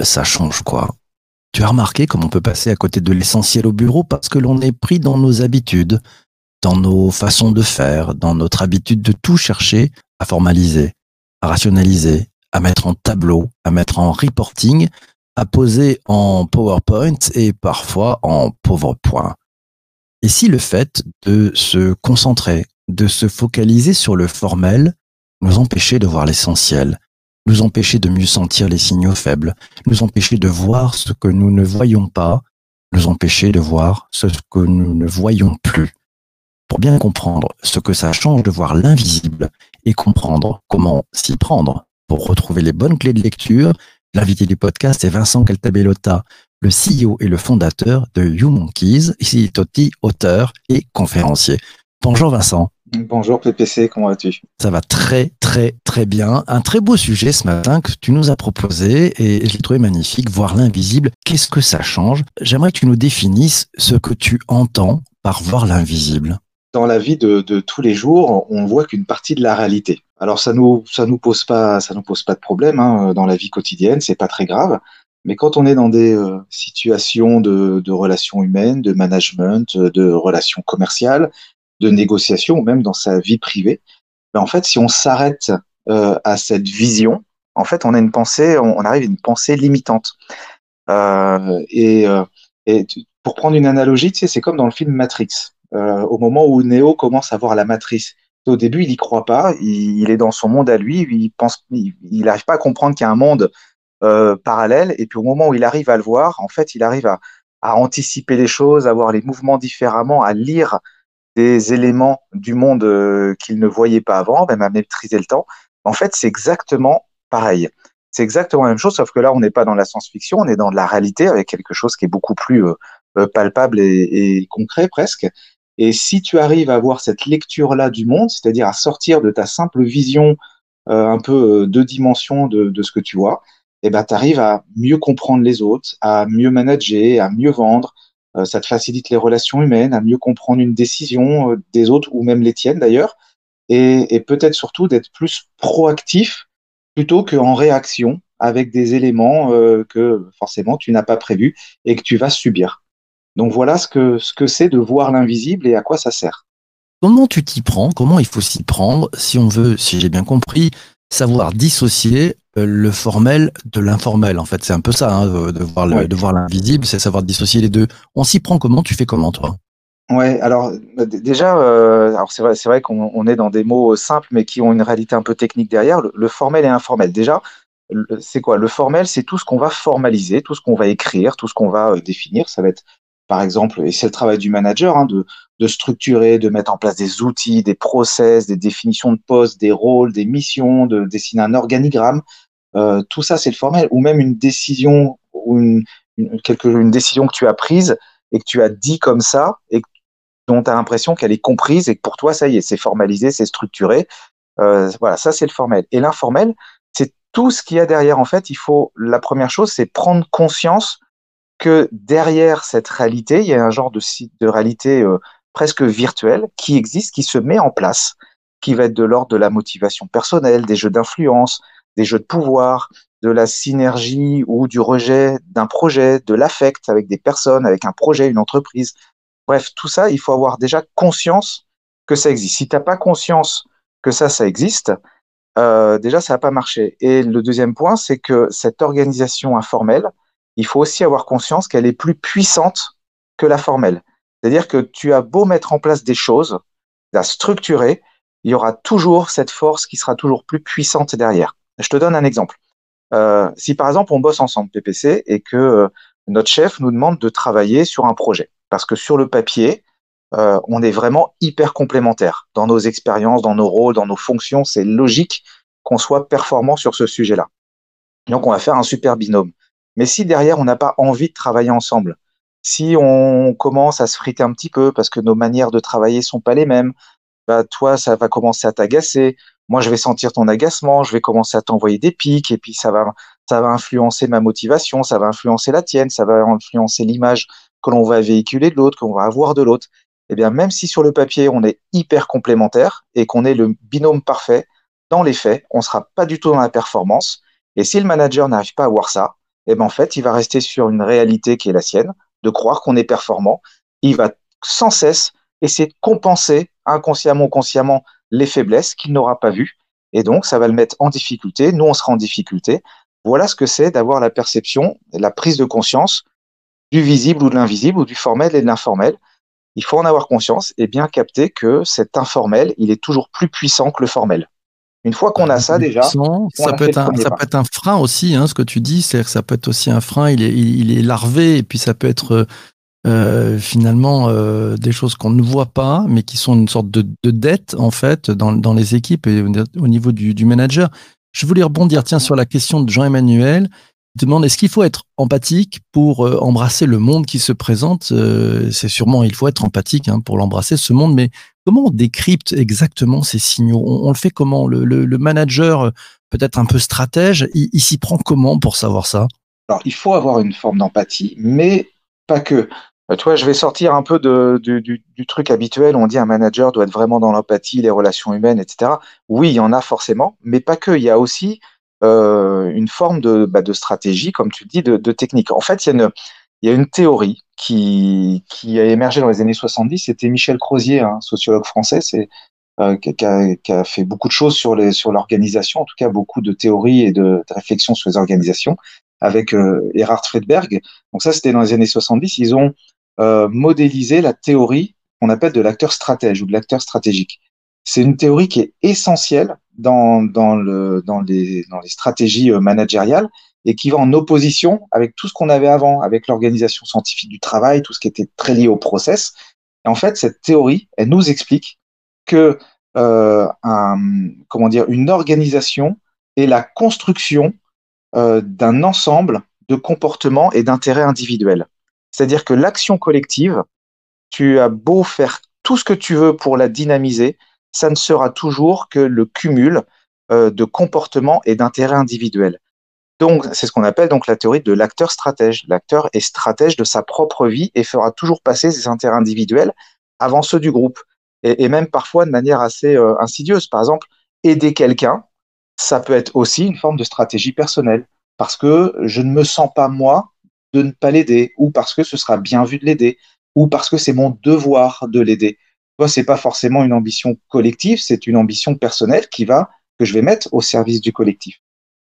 ça change quoi Tu as remarqué comme on peut passer à côté de l'essentiel au bureau parce que l'on est pris dans nos habitudes, dans nos façons de faire, dans notre habitude de tout chercher à formaliser, à rationaliser, à mettre en tableau, à mettre en reporting, à poser en PowerPoint et parfois en PowerPoint. Et si le fait de se concentrer, de se focaliser sur le formel, nous empêchait de voir l'essentiel, nous empêchait de mieux sentir les signaux faibles, nous empêchait de voir ce que nous ne voyons pas, nous empêchait de voir ce que nous ne voyons plus. Pour bien comprendre ce que ça change de voir l'invisible et comprendre comment s'y prendre pour retrouver les bonnes clés de lecture, l'invité du podcast est Vincent Caltabellota, le CEO et le fondateur de YouMonkeys, ici Totti, auteur et conférencier. Bonjour Vincent. Bonjour PPC, comment vas-tu? Ça va très très très bien. Un très beau sujet ce matin que tu nous as proposé et je l'ai trouvé magnifique, voir l'invisible. Qu'est-ce que ça change? J'aimerais que tu nous définisses ce que tu entends par voir l'invisible. Dans la vie de, tous les jours, on voit qu'une partie de la réalité. Alors ça nous ça nous pose pas ça nous pose pas de problème hein, dans la vie quotidienne, c'est pas très grave. Mais quand on est dans des euh, situations de, de, relations humaines, de management, de relations commerciales, de négociation ou même dans sa vie privée, ben en fait, si on s'arrête euh, à cette vision, en fait, on a une pensée, on, arrive à une pensée limitante. Euh, et, euh, pour prendre une analogie, tu sais, c'est comme dans le film Matrix. Au moment où Neo commence à voir la matrice, au début, il y croit pas. Il, est dans son monde à lui. Il pense, il n'arrive pas à comprendre qu'il y a un monde parallèle. Et puis au moment où il arrive à le voir, en fait, il arrive à anticiper les choses, à voir les mouvements différemment, à lire des éléments du monde euh, qu'il ne voyait pas avant, même à maîtriser le temps. En fait, c'est exactement pareil. C'est exactement la même chose, sauf que là, on n'est pas dans la science-fiction, on est dans de la réalité avec quelque chose qui est beaucoup plus euh, euh, palpable et, et, concret presque. Et si tu arrives à avoir cette lecture-là du monde, c'est-à-dire à sortir de ta simple vision euh, un peu deux dimensions de, ce que tu vois, eh ben, tu arrives à mieux comprendre les autres, à mieux manager, à mieux vendre, ça te facilite les relations humaines, à mieux comprendre une décision euh, des autres ou même les tiennes d'ailleurs, et, et peut-être surtout d'être plus proactif plutôt qu'en réaction avec des éléments euh, que forcément tu n'as pas prévus et que tu vas subir. Donc voilà ce que ce que c'est de voir l'invisible et à quoi ça sert. Comment tu t'y prends? Comment il faut s'y prendre? Si on veut, si j'ai bien compris, savoir dissocier euh, le formel de l'informel. En fait, c'est un peu ça, hein, de, voir de voir l'invisible, c'est savoir dissocier les deux. On s'y prend comment? Tu fais comment, toi? Ouais, alors bah, déjà, euh, alors c'est vrai, c'est vrai qu'on est dans des mots simples, mais qui ont une réalité un peu technique derrière. Le, formel et informel. Déjà, c'est quoi? Le formel, c'est tout ce qu'on va formaliser, tout ce qu'on va écrire, tout ce qu'on va euh, définir. Ça va être par exemple, et c'est le travail du manager, hein, de, structurer, de mettre en place des outils, des process, des définitions de postes, des rôles, des missions, de dessiner un organigramme. Euh, tout ça, c'est le formel. Ou même une décision, une décision que tu as prise et que tu as dit comme ça et dont tu as l'impression qu'elle est comprise et que pour toi, ça y est, c'est formalisé, c'est structuré. Euh, voilà, ça, c'est le formel. Et l'informel, c'est tout ce qu'il y a derrière. En fait, il faut, la première chose, c'est prendre conscience que derrière cette réalité, il y a un genre de, réalité euh, presque virtuelle qui existe, qui se met en place, qui va être de l'ordre de la motivation personnelle, des jeux d'influence, des jeux de pouvoir, de la synergie ou du rejet d'un projet, de l'affect avec des personnes, avec un projet, une entreprise. Bref, tout ça, il faut avoir déjà conscience que ça existe. Si tu n'as pas conscience que ça, ça existe, euh, déjà, ça va pas marcher. Et le deuxième point, c'est que cette organisation informelle, il faut aussi avoir conscience qu'elle est plus puissante que la formelle. C'est-à-dire que tu as beau mettre en place des choses, la structurer, il y aura toujours cette force qui sera toujours plus puissante derrière. Je te donne un exemple. Euh, si par exemple on bosse ensemble PPC et que euh, notre chef nous demande de travailler sur un projet, parce que sur le papier, euh, on est vraiment hyper complémentaires dans nos expériences, dans nos rôles, dans nos fonctions. C'est logique qu'on soit performant sur ce sujet-là. Donc on va faire un super binôme. Mais si derrière, on n'a pas envie de travailler ensemble, si on commence à se friter un petit peu parce que nos manières de travailler sont pas les mêmes, bah, toi, ça va commencer à t'agacer. Moi, je vais sentir ton agacement, je vais commencer à t'envoyer des pics et puis ça va, ça va influencer ma motivation, ça va influencer la tienne, ça va influencer l'image que l'on va véhiculer de l'autre, qu'on va avoir de l'autre. Eh bien, même si sur le papier, on est hyper complémentaire et qu'on est le binôme parfait, dans les faits, on sera pas du tout dans la performance. Et si le manager n'arrive pas à voir ça, eh ben en fait, il va rester sur une réalité qui est la sienne, de croire qu'on est performant. Il va sans cesse essayer de compenser inconsciemment ou consciemment les faiblesses qu'il n'aura pas vues. Et donc, ça va le mettre en difficulté. Nous, on sera en difficulté. Voilà ce que c'est d'avoir la perception, la prise de conscience du visible ou de l'invisible, ou du formel et de l'informel. Il faut en avoir conscience et bien capter que cet informel, il est toujours plus puissant que le formel. Une fois qu'on a ça déjà, ça, peut être, un, ça peut être un frein aussi, hein, ce que tu dis, c'est-à-dire que ça peut être aussi un frein, il est, il, est larvé, et puis ça peut être euh, finalement euh, des choses qu'on ne voit pas, mais qui sont une sorte de, de dette en fait dans, dans, les équipes et au niveau du, du manager. Je voulais rebondir tiens sur la question de Jean-Emmanuel. Il demande est-ce qu'il faut être empathique pour euh, embrasser le monde qui se présente? C'est sûrement il faut être empathique hein, pour l'embrasser ce monde, mais comment on décrypte exactement ces signaux? On, le fait comment? Le, manager peut-être un peu stratège, il, s'y prend comment pour savoir ça? Alors il faut avoir une forme d'empathie, mais pas que. Euh, tu vois, je vais sortir un peu du, truc habituel. On dit un manager doit être vraiment dans l'empathie, les relations humaines, etc. Oui, il y en a forcément, mais pas que. Il y a aussi euh, une forme de, bah, de, stratégie, comme tu dis, de, de, technique. En fait, il y a une, il y a une théorie qui, qui a émergé dans les années 70. C'était Michel Crozier, un sociologue français, c'est euh, qui, a, qui, a, fait beaucoup de choses sur les sur l'organisation, en tout cas beaucoup de théories et de, réflexions sur les organisations avec euh, Erhard Friedberg. Donc ça, c'était dans les années 70. Ils ont euh, modéliser la théorie qu'on appelle de l'acteur stratège ou de l'acteur stratégique. C'est une théorie qui est essentielle dans, dans, le, dans, les, stratégies euh, managériales et qui va en opposition avec tout ce qu'on avait avant, avec l'organisation scientifique du travail, tout ce qui était très lié au process. Et en fait, cette théorie, elle nous explique que euh, une organisation est la construction euh, d'un ensemble de comportements et d'intérêts individuels. C'est-à-dire que l'action collective, tu as beau faire tout ce que tu veux pour la dynamiser, ça ne sera toujours que le cumul euh, de comportements et d'intérêts individuels. Donc, c'est ce qu'on appelle donc la théorie de l'acteur stratège. L'acteur est stratège de sa propre vie et fera toujours passer ses intérêts individuels avant ceux du groupe. Et, même parfois de manière assez euh, insidieuse. Par exemple, aider quelqu'un, ça peut être aussi une forme de stratégie personnelle. Parce que je ne me sens pas, moi, de ne pas l'aider, ou parce que ce sera bien vu de l'aider, ou parce que c'est mon devoir de l'aider. Ce n'est pas forcément une ambition collective, c'est une ambition personnelle qui va que je vais mettre au service du collectif.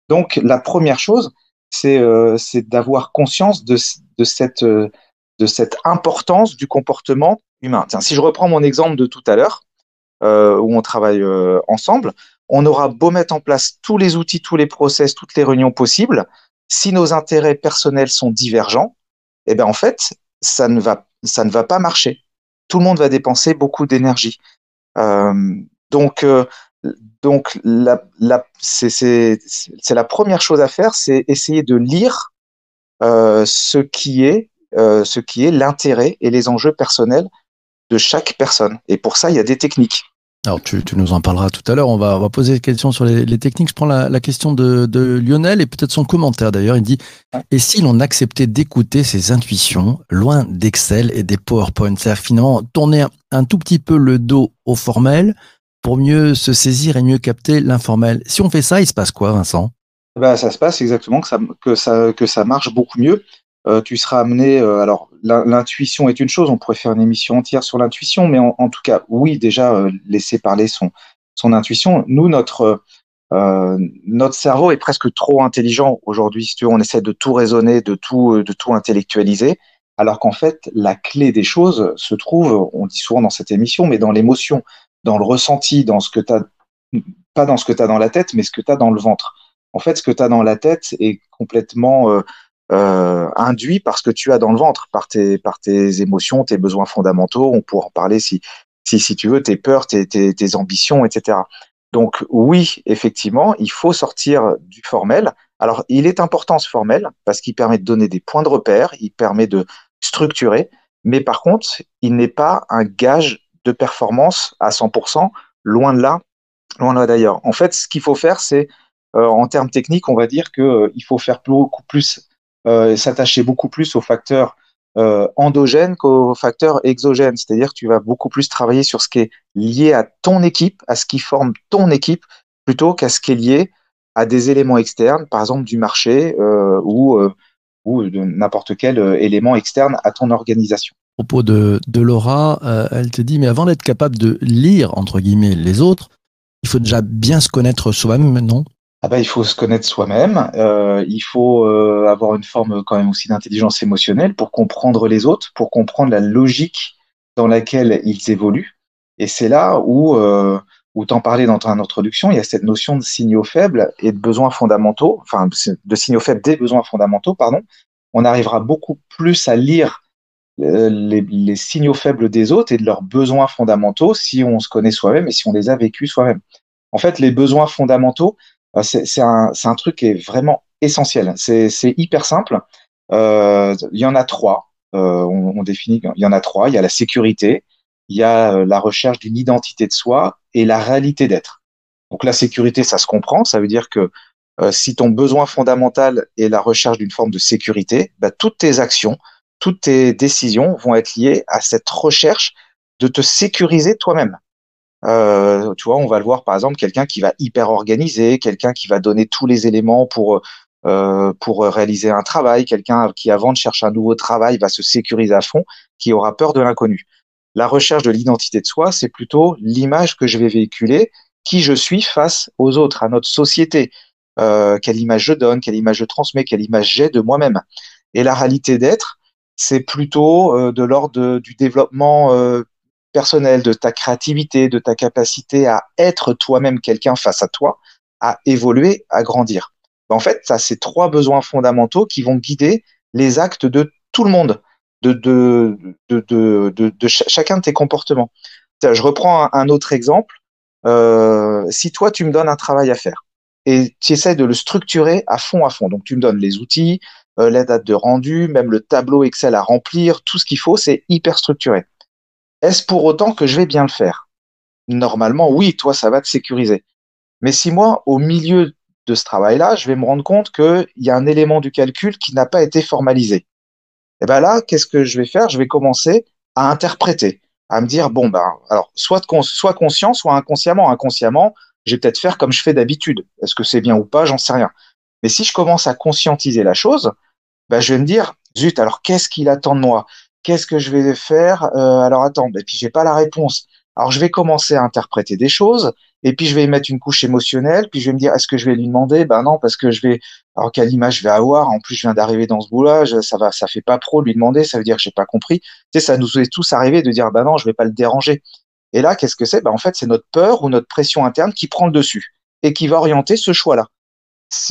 Donc la première chose, c'est euh, d'avoir conscience de, de, cette, euh, de cette importance du comportement humain. Si je reprends mon exemple de tout à l'heure, euh, où on travaille ensemble, on aura beau mettre en place tous les outils, tous les process, toutes les réunions possibles, si nos intérêts personnels sont divergents, eh ben en fait, ça ne va pas marcher. Tout le monde va dépenser beaucoup d'énergie. Euh, donc, euh, donc la, c'est la première chose à faire, c'est essayer de lire euh, ce qui est, ce qui est l'intérêt et les enjeux personnels de chaque personne. Et pour ça, il y a des techniques. Alors, tu, nous en parleras tout à l'heure. On va, poser des questions sur les, techniques. Je prends la, question de, Lionel et peut-être son commentaire d'ailleurs. Il dit Et si l'on acceptait d'écouter ses intuitions, loin d'Excel et des PowerPoint C'est-à-dire finalement tourner un, tout petit peu le dos au formel pour mieux se saisir et mieux capter l'informel. Si on fait ça, il se passe quoi, Vincent? Ben, Ça se passe exactement que ça marche beaucoup mieux. Euh, tu seras amené. Euh, alors, l'intuition est une chose. On pourrait faire une émission entière sur l'intuition, mais en, tout cas, oui, déjà euh, laisser parler son son intuition. Nous, notre notre cerveau est presque trop intelligent aujourd'hui. Si tu veux, on essaie de tout raisonner, de tout de tout intellectualiser, alors qu'en fait, la clé des choses se trouve. On dit souvent dans cette émission, mais dans l'émotion, dans le ressenti, dans ce que tu as pas dans ce que tu as dans la tête, mais ce que tu as dans le ventre. En fait, ce que tu as dans la tête est complètement euh, induit par ce que tu as dans le ventre, par tes, par tes émotions, tes besoins fondamentaux. On pourra en parler si, si, si tu veux, tes peurs, tes, tes, tes ambitions, etc. Donc oui, effectivement, il faut sortir du formel. Alors, il est important ce formel parce qu'il permet de donner des points de repère, il permet de structurer, mais par contre, il n'est pas un gage de performance à 100%, loin de là, loin de là d'ailleurs. En fait, ce qu'il faut faire, c'est, euh, en termes techniques, on va dire qu'il euh, faut faire beaucoup plus euh, s'attacher beaucoup plus aux facteurs euh, endogènes qu'aux facteurs exogènes. C'est-à-dire que tu vas beaucoup plus travailler sur ce qui est lié à ton équipe, à ce qui forme ton équipe, plutôt qu'à ce qui est lié à des éléments externes, par exemple du marché ou, ou de n'importe quel élément externe à ton organisation. Au propos de, de Laura, elle te dit, mais avant d'être capable de lire, entre guillemets, les autres, il faut déjà bien se connaître soi-même, non? Ah bah, il faut se connaître soi-même, euh, il faut euh, avoir une forme quand même aussi d'intelligence émotionnelle pour comprendre les autres, pour comprendre la logique dans laquelle ils évoluent. Et c'est là où, euh, où t'en parlais dans ton introduction, il y a cette notion de signaux faibles et de besoins fondamentaux, enfin de signaux faibles des besoins fondamentaux, pardon. On arrivera beaucoup plus à lire euh, les, les signaux faibles des autres et de leurs besoins fondamentaux si on se connaît soi-même et si on les a vécus soi-même. En fait, les besoins fondamentaux, c'est un, truc qui est vraiment essentiel. C'est hyper simple. Euh, il y en a trois. Euh, on, définit. Il y en a trois. Il y a la sécurité, il y a euh, la recherche d'une identité de soi et la réalité d'être. Donc la sécurité, ça se comprend. Ça veut dire que euh, si ton besoin fondamental est la recherche d'une forme de sécurité, bah, toutes tes actions, toutes tes décisions vont être liées à cette recherche de te sécuriser toi-même. Euh, tu vois, on va le voir par exemple quelqu'un qui va hyper organiser, quelqu'un qui va donner tous les éléments pour euh, pour réaliser un travail, quelqu'un qui avant de chercher un nouveau travail va se sécuriser à fond, qui aura peur de l'inconnu. La recherche de l'identité de soi, c'est plutôt l'image que je vais véhiculer, qui je suis face aux autres, à notre société, euh, quelle image je donne, quelle image je transmets, quelle image j'ai de moi-même. Et la réalité d'être, c'est plutôt euh, de l'ordre du développement euh, personnel, de ta créativité, de ta capacité à être toi-même quelqu'un face à toi, à évoluer, à grandir. Ben, en fait, ça, c'est trois besoins fondamentaux qui vont guider les actes de tout le monde, de, de, de, de, chacun de tes comportements. Je reprends un, autre exemple. Euh, si toi, tu me donnes un travail à faire et tu essaies de le structurer à fond, à fond, donc tu me donnes les outils, euh, la date de rendu, même le tableau Excel à remplir, tout ce qu'il faut, c'est hyper structuré. Est-ce pour autant que je vais bien le faire? Normalement, oui, toi, ça va te sécuriser. Mais si moi, au milieu de ce travail-là, je vais me rendre compte qu'il y a un élément du calcul qui n'a pas été formalisé. Et eh ben là, qu'est-ce que je vais faire? Je vais commencer à interpréter, à me dire bon ben, alors soit soit conscient, soit inconsciemment. Inconsciemment, je vais peut-être faire comme je fais d'habitude. Est-ce que c'est bien ou pas? J'en sais rien. Mais si je commence à conscientiser la chose, ben, je vais me dire zut. Alors qu'est-ce qu'il attend de moi? Qu'est-ce que je vais faire euh, Alors attends, et puis j'ai pas la réponse. Alors je vais commencer à interpréter des choses, et puis je vais y mettre une couche émotionnelle, puis je vais me dire est-ce que je vais lui demander? Ben non, parce que je vais. Alors quelle image je vais avoir? En plus, je viens d'arriver dans ce boulot, ça va, ça fait pas pro lui demander. Ça veut dire que j'ai pas compris. Tu sais, ça nous est tous arrivé de dire ben non, je vais pas le déranger. Et là, qu'est-ce que c'est? Ben en fait, c'est notre peur ou notre pression interne qui prend le dessus et qui va orienter ce choix-là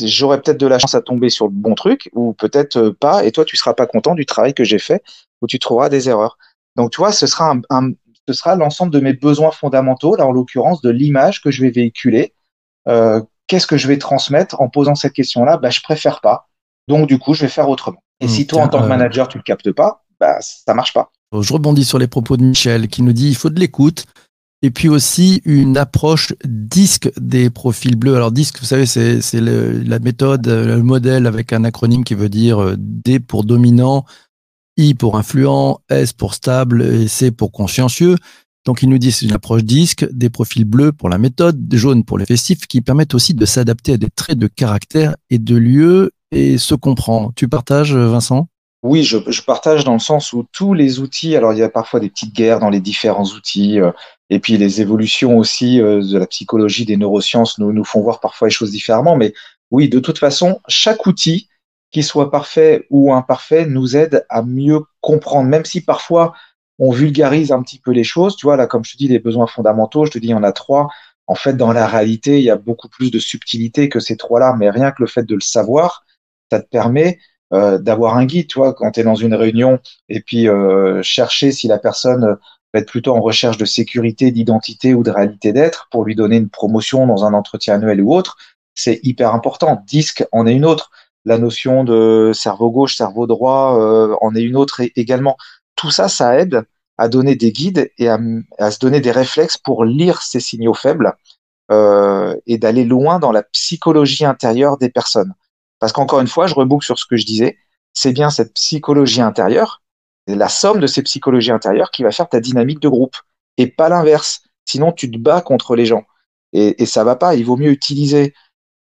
j'aurais peut-être de la chance à tomber sur le bon truc ou peut-être euh, pas et toi tu seras pas content du travail que j'ai fait ou tu trouveras des erreurs. Donc tu vois, ce sera un, ce sera l'ensemble de mes besoins fondamentaux, là en l'occurrence de l'image que je vais véhiculer. Euh, Qu'est-ce que je vais transmettre en posant cette question-là? Bah, Je préfère pas. Donc du coup, je vais faire autrement. Et si toi, en tant que euh, manager, tu le captes pas, bah, ça marche pas. Je rebondis sur les propos de Michel qui nous dit il faut de l'écoute, et puis aussi une approche disque des profils bleus. Alors disque, vous savez, c'est la méthode, le modèle avec un acronyme qui veut dire euh, D pour dominant, I pour influent, S pour stable et C pour consciencieux. Donc il nous dit c'est une approche disque, des profils bleus pour la méthode, jaunes pour les festifs, qui permettent aussi de s'adapter à des traits de caractère et de lieu et se comprend. Tu partages, Vincent? Oui, je, je, partage dans le sens où tous les outils, alors il y a parfois des petites guerres dans les différents outils, euh, et puis les évolutions aussi euh, de la psychologie, des neurosciences nous, nous font voir parfois les choses différemment, mais oui, de toute façon, chaque outil, qu'il soit parfait ou imparfait, nous aide à mieux comprendre, même si parfois on vulgarise un petit peu les choses, tu vois, là, comme je te dis, les besoins fondamentaux, je te dis, il y en a trois. En fait, dans la réalité, il y a beaucoup plus de subtilité que ces trois-là, mais rien que le fait de le savoir, ça te permet euh, d'avoir un guide, tu vois, quand tu es dans une réunion et puis euh, chercher si la personne va être plutôt en recherche de sécurité, d'identité ou de réalité d'être pour lui donner une promotion dans un entretien annuel ou autre, c'est hyper important. Disque en est une autre. La notion de cerveau gauche, cerveau droit euh, en est une autre également. Tout ça, ça aide à donner des guides et à, se donner des réflexes pour lire ces signaux faibles euh, et d'aller loin dans la psychologie intérieure des personnes. Parce qu'encore une fois, je reboucle sur ce que je disais, c'est bien cette psychologie intérieure, la somme de ces psychologies intérieures qui va faire ta dynamique de groupe, et pas l'inverse. Sinon, tu te bats contre les gens. Et, et ça va pas. Il vaut mieux utiliser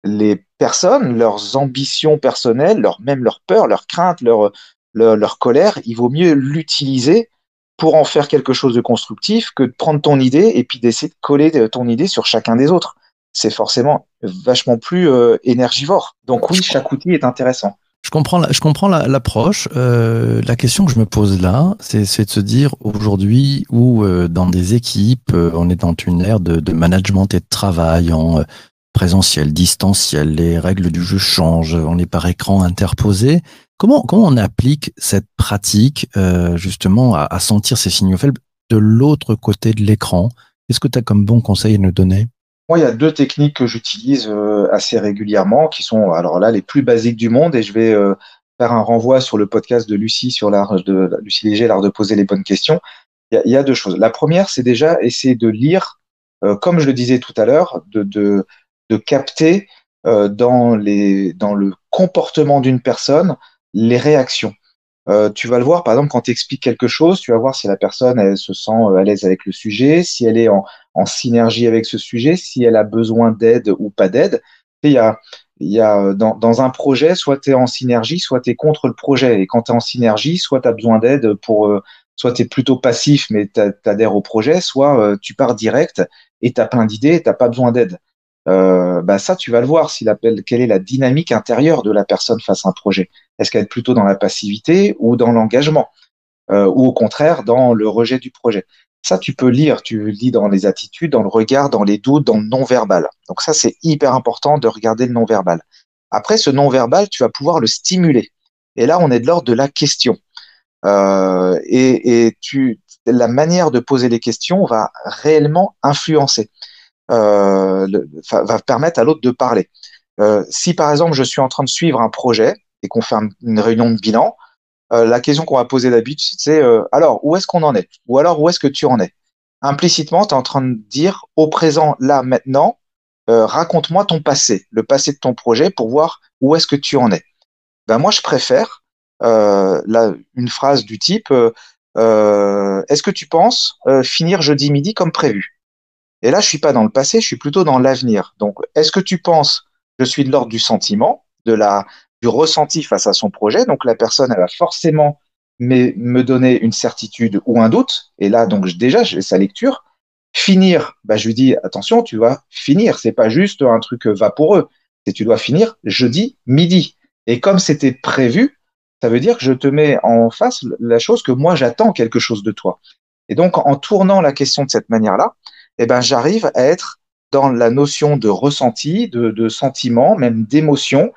les personnes, leurs ambitions personnelles, leur, même leurs peurs, leurs craintes, leur, leur, colère, il vaut mieux l'utiliser pour en faire quelque chose de constructif que de prendre ton idée et puis d'essayer de coller ton idée sur chacun des autres. C'est forcément vachement plus euh, énergivore. Donc oui, chaque outil est intéressant. Je comprends, je comprends l'approche. Euh, la question que je me pose là, c'est de se dire aujourd'hui où euh, dans des équipes, euh, on est dans une ère de, de, management et de travail en présentiel, distanciel, les règles du jeu changent, on est par écran interposé. Comment, comment on applique cette pratique justement à, sentir ces signaux faibles de l'autre côté de l'écran? Qu'est-ce que tu as comme bon conseil à nous donner? Moi, il y a deux techniques que j'utilise euh, assez régulièrement, qui sont alors là les plus basiques du monde, et je vais euh, faire un renvoi sur le podcast de Lucie sur l'art de Lucie Léger, l'art de poser les bonnes questions. Il y a, deux choses. La première, c'est déjà essayer de lire, euh, comme je le disais tout à l'heure, de, de capter dans les dans le comportement d'une personne les réactions. Euh, tu vas le voir, par exemple, quand tu expliques quelque chose, tu vas voir si la personne se sent à l'aise avec le sujet, si elle est en, synergie avec ce sujet, si elle a besoin d'aide ou pas d'aide. Il y a, dans, un projet, soit tu es en synergie, soit tu es contre le projet. Et quand tu es en synergie, soit tu as besoin d'aide pour, euh, soit tu es plutôt passif, mais tu adhères au projet, soit euh, tu pars direct et tu as plein d'idées et tu pas besoin d'aide. Euh, bah ça, tu vas le voir, s'il appelle, quelle est la dynamique intérieure de la personne face à un projet. Est-ce qu'elle est plutôt dans la passivité ou dans l'engagement, euh, ou au contraire dans le rejet du projet. Ça, tu peux lire, tu lis dans les attitudes, dans le regard, dans les doutes, dans le non-verbal. Donc ça, c'est hyper important de regarder le non-verbal. Après, ce non-verbal, tu vas pouvoir le stimuler. Et là, on est de l'ordre de la question. Euh, et, et tu, la manière de poser les questions va réellement influencer, euh, va permettre à l'autre de parler. Euh, si par exemple je suis en train de suivre un projet et qu'on fait une réunion de bilan, euh, la question qu'on va poser d'habitude, c'est euh, alors, où est-ce qu'on en est? Ou alors, où est-ce que tu en es? Implicitement, tu es en train de dire au présent, là, maintenant, euh, raconte-moi ton passé, le passé de ton projet pour voir où est-ce que tu en es. Ben, moi, je préfère là, une phrase du type Est-ce que tu penses finir jeudi midi comme prévu? Et là, je suis pas dans le passé, je suis plutôt dans l'avenir. Donc, est-ce que tu penses je suis de l'ordre du sentiment, de la du ressenti face à son projet? Donc la personne, elle va forcément me, donner une certitude ou un doute. Et là, donc déjà, j'ai sa lecture. Finir, bah, je lui dis attention, tu dois finir. C'est pas juste un truc vaporeux. C'est tu dois finir jeudi midi. Et comme c'était prévu, ça veut dire que je te mets en face la chose que moi j'attends quelque chose de toi. Et donc en tournant la question de cette manière-là, eh ben j'arrive à être dans la notion de ressenti, de, sentiment, même d'émotion,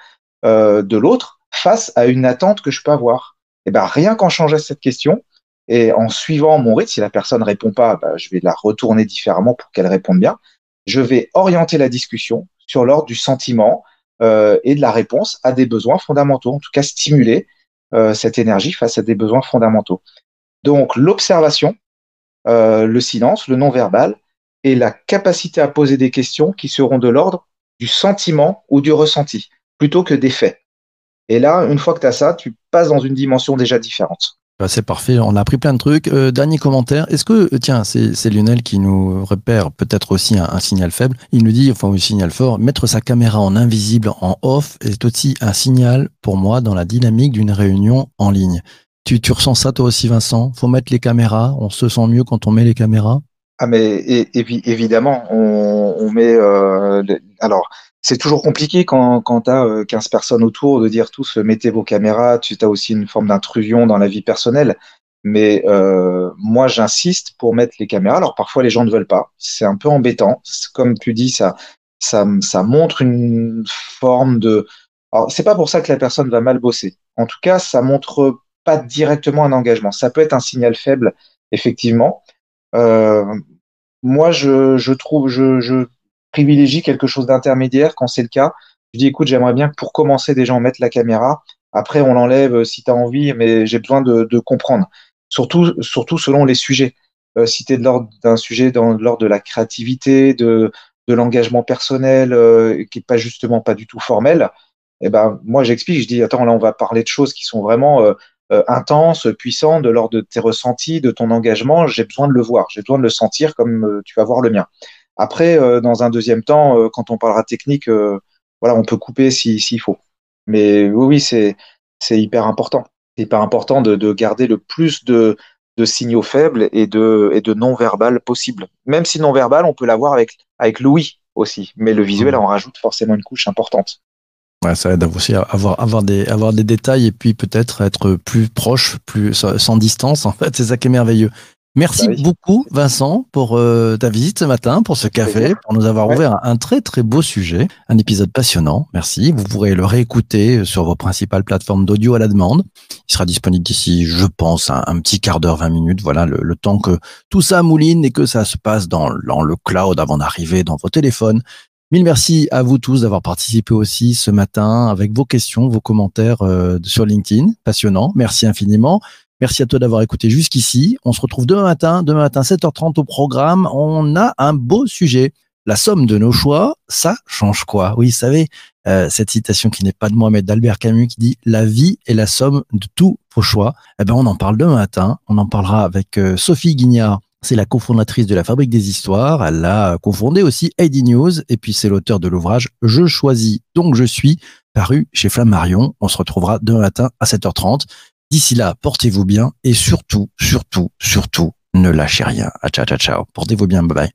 euh, de l'autre face à une attente que je peux avoir. Et eh ben rien qu'en changeant cette question et en suivant mon rythme, si la personne répond pas, bah, je vais la retourner différemment pour qu'elle réponde bien. Je vais orienter la discussion sur l'ordre du sentiment euh, et de la réponse à des besoins fondamentaux, en tout cas stimuler euh, cette énergie face à des besoins fondamentaux. Donc l'observation, euh, le silence, le non-verbal et la capacité à poser des questions qui seront de l'ordre du sentiment ou du ressenti plutôt que des faits. Et là, une fois que tu as ça, tu passes dans une dimension déjà différente. Bah, c'est parfait, on a appris plein de trucs. Euh, dernier commentaire, est-ce que, euh, tiens, c'est Lionel qui nous repère peut-être aussi un, signal faible. Il nous dit, enfin un signal fort, mettre sa caméra en invisible, en off, est aussi un signal pour moi dans la dynamique d'une réunion en ligne. Tu, tu ressens ça toi aussi Vincent? Faut mettre les caméras, on se sent mieux quand on met les caméras? Ah mais évidemment, on, on met... Euh, alors c'est toujours compliqué quand, quand tu as 15 personnes autour de dire tous mettez vos caméras, tu as aussi une forme d'intrusion dans la vie personnelle. Mais euh, moi, j'insiste pour mettre les caméras. Alors parfois, les gens ne veulent pas. C'est un peu embêtant. Comme tu dis, ça, ça, ça montre une forme de. Alors, c'est pas pour ça que la personne va mal bosser. En tout cas, ça montre pas directement un engagement. Ça peut être un signal faible, effectivement. Euh, moi, je, je trouve, je, je privilégie quelque chose d'intermédiaire quand c'est le cas. Je dis, écoute, j'aimerais bien que pour commencer, des gens mettent la caméra. Après, on l'enlève euh, si tu as envie, mais j'ai besoin de, de, comprendre. Surtout, surtout selon les sujets. Euh, si tu es de l'ordre d'un sujet dans l'ordre de la créativité, de, de l'engagement personnel, euh, qui est pas justement pas du tout formel, eh ben, moi, j'explique, je dis, attends, là, on va parler de choses qui sont vraiment euh, intenses, puissantes, de l'ordre de tes ressentis, de ton engagement. J'ai besoin de le voir, j'ai besoin de le sentir comme tu vas voir le mien. Après, euh, dans un deuxième temps, euh, quand on parlera technique, euh, voilà, on peut couper s'il si, faut. Mais oui, oui, c'est c'est hyper important. C'est hyper important de, de, garder le plus de, de signaux faibles et de, et de non-verbal possible. Même si non-verbal, on peut l'avoir avec, avec l'ouïe aussi. Mais le visuel en rajoute forcément une couche importante. Ouais, ça aide aussi à avoir, avoir, des, avoir des détails et puis peut-être être plus proche, plus sans distance. En fait, c'est ça qui est merveilleux. Merci bah beaucoup, Vincent, pour euh, ta visite ce matin, pour ce café, pour nous avoir ouvert un, très très beau sujet, un épisode passionnant. Merci. Vous pourrez le réécouter sur vos principales plateformes d'audio à la demande. Il sera disponible d'ici, je pense, un, petit quart d'heure, 20 minutes. Voilà, le, temps que tout ça mouline et que ça se passe dans, dans le cloud avant d'arriver dans vos téléphones. Mille merci à vous tous d'avoir participé aussi ce matin avec vos questions, vos commentaires euh, sur LinkedIn. Passionnant. Merci infiniment. Merci à toi d'avoir écouté jusqu'ici. On se retrouve demain matin, demain matin 7h30 au programme. On a un beau sujet. La somme de nos choix, ça change quoi? Oui, savez, euh, cette citation qui n'est pas de moi, mais d'Albert Camus qui dit « La vie est la somme de tous vos choix ». Eh ben, on en parle demain matin. On en parlera avec euh, Sophie Guignard c'est la cofondatrice de la Fabrique des Histoires. Elle a cofondé aussi AD News et puis c'est l'auteur de l'ouvrage Je choisis donc je suis paru chez Flammarion. On se retrouvera demain matin à 7h30. D'ici là, portez-vous bien et surtout, surtout, surtout, ne lâchez rien. ciao, ciao, ciao. Portez-vous bien. Bye bye.